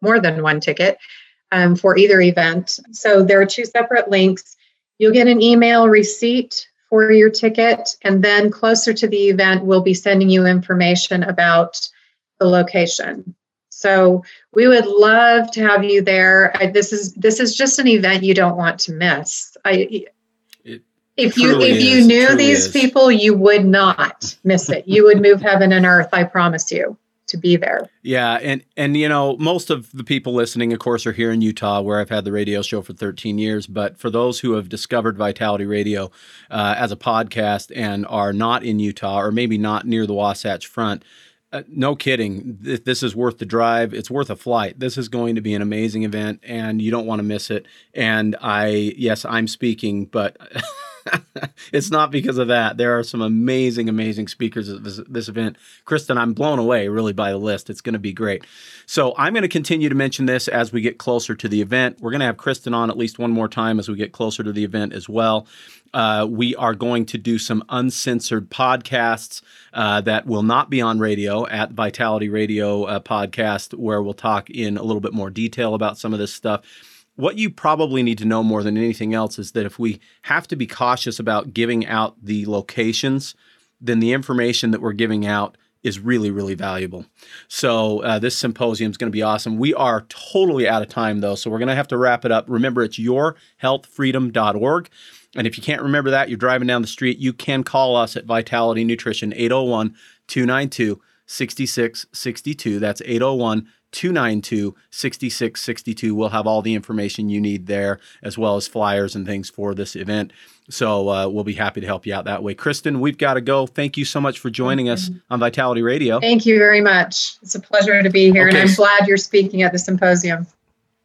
more than one ticket um, for either event. So there are two separate links. You'll get an email receipt for your ticket, and then closer to the event, we'll be sending you information about the location. So we would love to have you there. I, this is this is just an event you don't want to miss. I, it if you if is, you knew these is. people, you would not miss it. You would move heaven and earth. I promise you to be there. Yeah, and and you know, most of the people listening, of course, are here in Utah, where I've had the radio show for 13 years. But for those who have discovered Vitality Radio uh, as a podcast and are not in Utah, or maybe not near the Wasatch Front, uh, no kidding. This is worth the drive. It's worth a flight. This is going to be an amazing event, and you don't want to miss it. And I, yes, I'm speaking, but it's not because of that. There are some amazing, amazing speakers at this, this event. Kristen, I'm blown away really by the list. It's going to be great. So I'm going to continue to mention this as we get closer to the event. We're going to have Kristen on at least one more time as we get closer to the event as well. Uh, we are going to do some uncensored podcasts uh, that will not be on radio at Vitality Radio uh, podcast, where we'll talk in a little bit more detail about some of this stuff. What you probably need to know more than anything else is that if we have to be cautious about giving out the locations, then the information that we're giving out is really, really valuable. So uh, this symposium is going to be awesome. We are totally out of time though, so we're going to have to wrap it up. Remember, it's yourhealthfreedom.org. And if you can't remember that, you're driving down the street, you can call us at Vitality Nutrition 801 292 6662. That's 801 292 6662. We'll have all the information you need there, as well as flyers and things for this event. So uh, we'll be happy to help you out that way. Kristen, we've got to go. Thank you so much for joining us on Vitality Radio. Thank you very much. It's a pleasure to be here, okay. and I'm glad you're speaking at the symposium.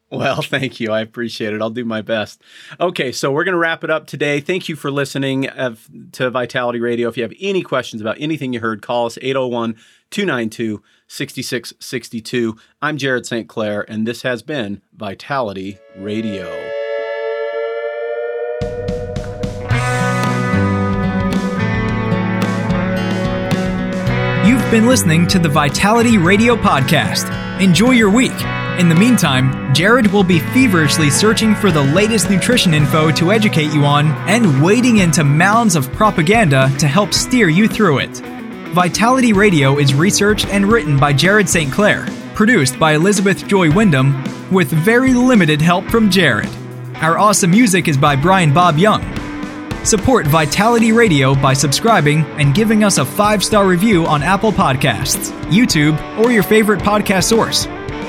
Well, thank you. I appreciate it. I'll do my best. Okay, so we're going to wrap it up today. Thank you for listening uh, to Vitality Radio. If you have any questions about anything you heard, call us 801 292 6662. I'm Jared St. Clair, and this has been Vitality Radio. You've been listening to the Vitality Radio Podcast. Enjoy your week In the meantime, Jared will be feverishly searching for the latest nutrition info to educate you on and wading into mounds of propaganda to help steer you through it. Vitality Radio is researched and written by Jared St. Clair, produced by Elizabeth Joy Wyndham, with very limited help from Jared. Our awesome music is by Brian Bob Young. Support Vitality Radio by subscribing and giving us a five star review on Apple Podcasts, YouTube, or your favorite podcast source.